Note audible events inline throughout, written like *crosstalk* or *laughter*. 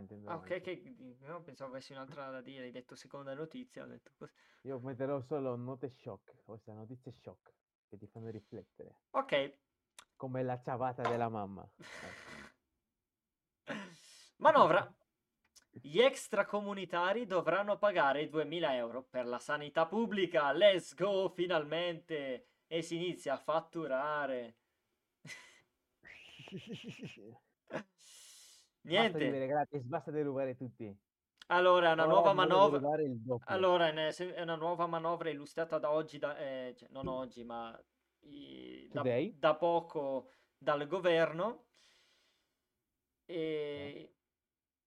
andiamo Ah, ok, che no, pensavo avessi un'altra da dire, hai detto seconda notizia, ho detto cos- Io metterò solo note shock, ossia notizie shock, che ti fanno riflettere, Ok. come la ciabatta della mamma. *laughs* Manovra. Gli extracomunitari dovranno pagare 2000 euro per la sanità pubblica. Let's go, finalmente! E si inizia a fatturare. *laughs* Basta Niente. vivere gratis, basta derubare tutti. Allora, una nuova manovra. Allora, è una nuova manovra illustrata da oggi, da, eh, cioè, non oggi, ma i- da, da poco dal governo. E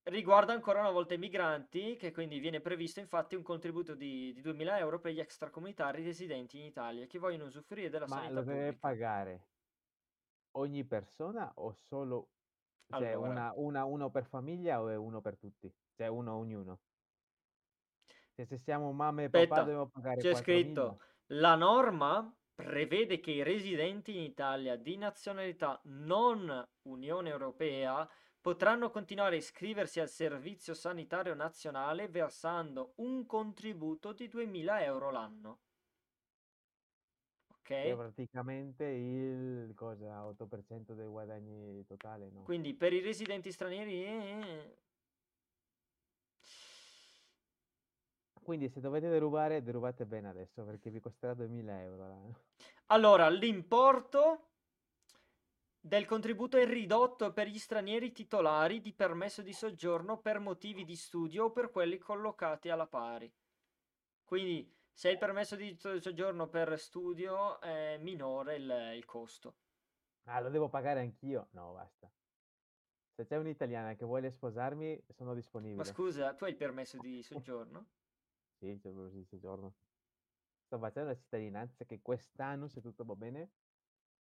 riguarda ancora una volta i migranti, che quindi viene previsto infatti un contributo di, di 2000 euro per gli extracomunitari residenti in Italia che vogliono usufruire della Ma sanità lo deve pagare ogni persona o solo, cioè Allora, una, una- uno per famiglia o è uno per tutti? Cioè uno ognuno? Cioè, se siamo mamma e papà aspetta, dobbiamo pagare c'è 4.000? scritto, la norma prevede che i residenti in Italia di nazionalità non Unione Europea potranno continuare a iscriversi al Servizio Sanitario Nazionale versando un contributo di 2000 euro l'anno. Che è praticamente il cosa, 8% dei guadagni totali, no? Quindi per i residenti stranieri... eh, Quindi se dovete derubare, derubate bene adesso perché vi costerà 2000 euro. *laughs* Allora, l'importo del contributo è ridotto per gli stranieri titolari di permesso di soggiorno per motivi di studio o per quelli collocati alla pari. Quindi, se il permesso di so- soggiorno per studio è minore il, il costo. Ah, lo devo pagare anch'io? No, basta. Se c'è un'italiana che vuole sposarmi, sono Ma disponibile. scusa, tu hai il permesso di *laughs* soggiorno? Sì, c'è proprio questo giorno. Sto facendo la cittadinanza che quest'anno, se tutto va bene,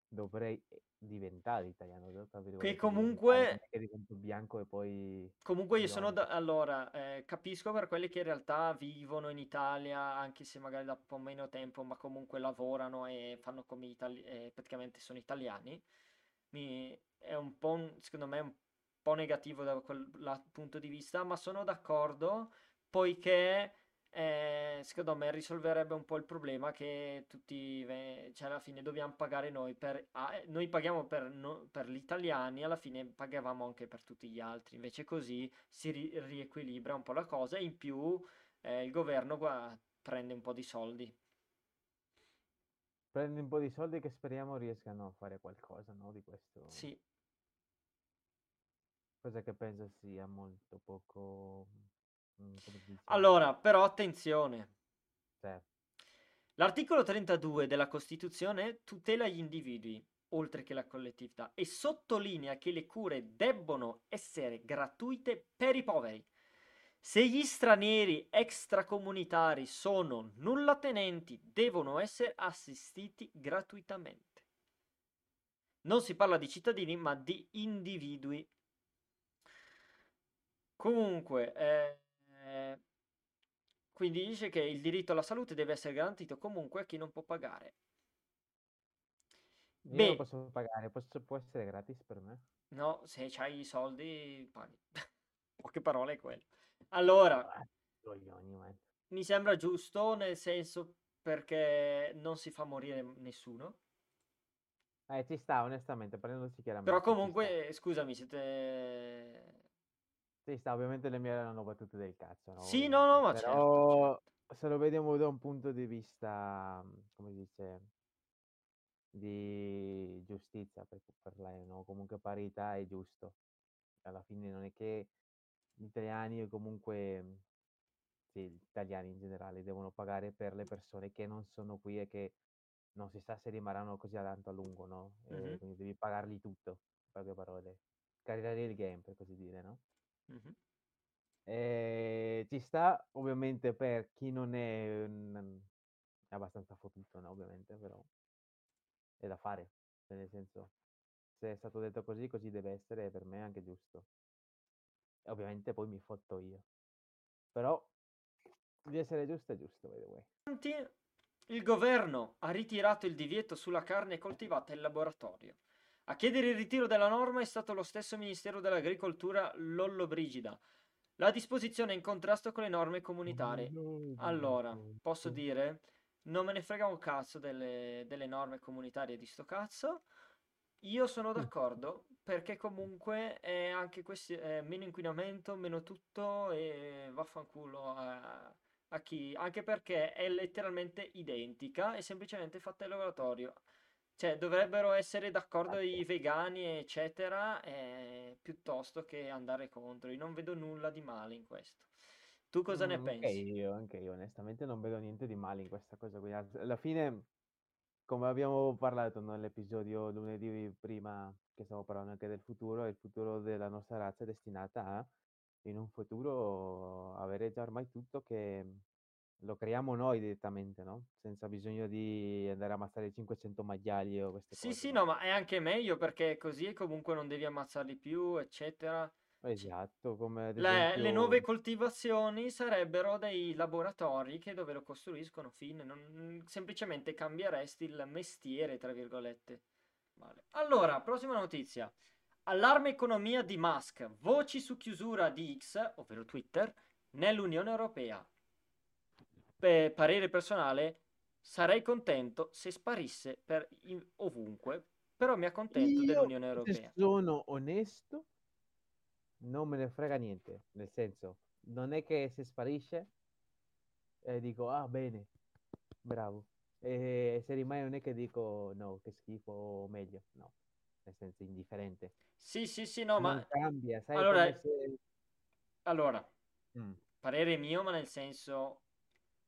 dovrei eh, diventare italiano. Che comunque, che divento bianco e poi comunque io sono da... Allora, eh, capisco per quelli che in realtà vivono in Italia, anche se magari da un po' meno tempo, ma comunque lavorano e fanno come itali- eh, praticamente sono italiani. Mi, è un po', un- secondo me, un po' negativo da quel la- punto di vista, ma sono d'accordo poiché eh, secondo me risolverebbe un po' il problema che tutti, ve- cioè alla fine dobbiamo pagare noi per, ah, eh, noi paghiamo per, no- per gli italiani, alla fine pagavamo anche per tutti gli altri, invece così si ri- riequilibra un po' la cosa e in più eh, il governo gua- prende un po' di soldi. Prendi un po' di soldi che speriamo riescano a fare qualcosa, no? Di questo. Sì. Cosa che penso sia molto poco, mm, Allora, però attenzione. cioè, L'articolo 32 della Costituzione tutela gli individui, oltre che la collettività, e sottolinea che le cure debbono essere gratuite per i poveri. Se gli stranieri extracomunitari sono nullatenenti, devono essere assistiti gratuitamente. Non si parla di cittadini, ma di individui. Comunque, eh, eh, quindi dice che il diritto alla salute deve essere garantito comunque a chi non può pagare. io non Beh, posso pagare, posso- può essere gratis per me? no, se c'hai i soldi, paghi. *laughs* Poche parole è quello. Allora, Ah, mi sembra giusto, nel senso perché non si fa morire nessuno. Eh, ci sta, onestamente, prendendosi Però chiaramente, sta. comunque, scusami, siete... Ci sta, ovviamente le mie erano battute del cazzo, no? Sì, no, no, ma certo, Però certo. se lo vediamo da un punto di vista, mm, come si dice, di giustizia, per, per lei, no? Comunque parità è giusto. Alla fine non è che gli italiani o comunque, mm, sì, gli italiani in generale devono pagare per le persone che non sono qui e che non si sa se rimarranno così tanto a lungo, no? Mhm, quindi devi pagarli tutto, in poche parole. Caricare il game, per così dire, no? Mhm. Ehm, ci sta ovviamente per chi non è un è abbastanza fottuto, no, ovviamente, però è da fare. Cioè, nel senso, se è stato detto così, così deve essere, e per me è anche giusto. E ovviamente poi mi fotto io. Però di essere giusto è giusto, by the way. Il governo ha ritirato il divieto sulla carne coltivata in laboratorio. A chiedere il ritiro della norma è stato lo stesso Ministero dell'Agricoltura Lollobrigida. La disposizione è in contrasto con le norme comunitarie. Allora, posso dire, non me ne frega un cazzo delle, delle norme comunitarie di sto cazzo. Io sono d'accordo perché comunque è anche questo è meno inquinamento, meno tutto e vaffanculo a, a chi, anche perché è letteralmente identica e semplicemente fatta in laboratorio. Cioè, dovrebbero essere d'accordo i Esatto. vegani, eccetera, eh, piuttosto che andare contro. Io non vedo nulla di male in questo. Tu cosa ne Mh, anche pensi? io, anche io onestamente non vedo niente di male in questa cosa qui. Anzi, alla fine, come abbiamo parlato nell'episodio lunedì prima, che stavo parlando anche del futuro, il futuro della nostra razza è destinata a, in un futuro, avere già ormai tutto che lo creiamo noi direttamente, no? Senza bisogno di andare a ammazzare 500 maiali o queste Sì, cose, sì, no? no, ma è anche meglio perché così comunque non devi ammazzarli più, eccetera. Esatto, come Le, le nuove esempio coltivazioni sarebbero dei laboratori che dove lo costruiscono, fine. Non, semplicemente cambieresti il mestiere, tra virgolette. Vale. Allora, prossima notizia. Allarme economia di Musk. Voci su chiusura di X, ovvero Twitter, nell'Unione Europea. Per parere personale, sarei contento se sparisse per in- ovunque, però mi accontento io, dell'Unione se Europea. sono onesto, non me ne frega niente, nel senso, non è che se sparisce e dico, ah bene, bravo, e se rimane non è che dico, no, che schifo, o meglio, no, nel senso indifferente, Sì, sì, sì, no, non ma cambia, sai, allora, se... allora, Mm, parere mio, ma nel senso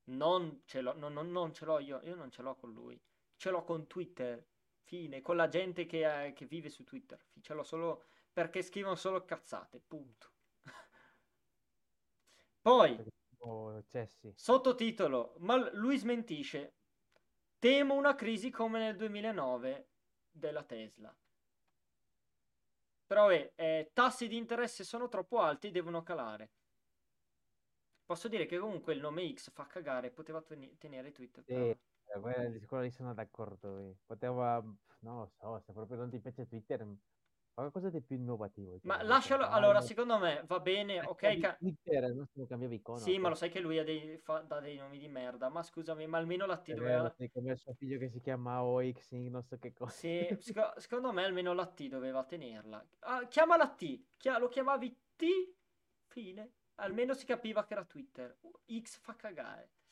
non ce l'ho, non, non- non ce l'ho io, io non ce l'ho con lui, ce l'ho con Twitter, fine, con la gente che, eh, che vive su Twitter, ce l'ho solo perché scrivono solo cazzate, punto. *laughs* Poi, cessi. sottotitolo, ma lui smentisce, temo una crisi come nel 2009 della Tesla. Però eh, eh, tassi di interesse sono troppo alti, devono calare. Posso dire che comunque il nome X fa cagare, poteva tenere Twitter Sì, per... eh, di quello lì sono d'accordo, eh. poteva, non lo so, se proprio non ti piace Twitter, qualcosa di più innovativo, Ma cioè, lascialo, senso, allora, secondo me va bene, ok, cambiavi ca- Twitter, al massimo cambiavi icono, sì, ma ok? lo sai che lui ha dei, fa- dà dei nomi di merda, ma scusami, ma almeno la T doveva... come il suo figlio che si chiama OX, non so che cosa. Sì, seco- secondo me almeno la T doveva tenerla. Ah, chiamala T, Chia- lo chiamavi T, fine. Almeno si capiva che era Twitter. X fa cagare.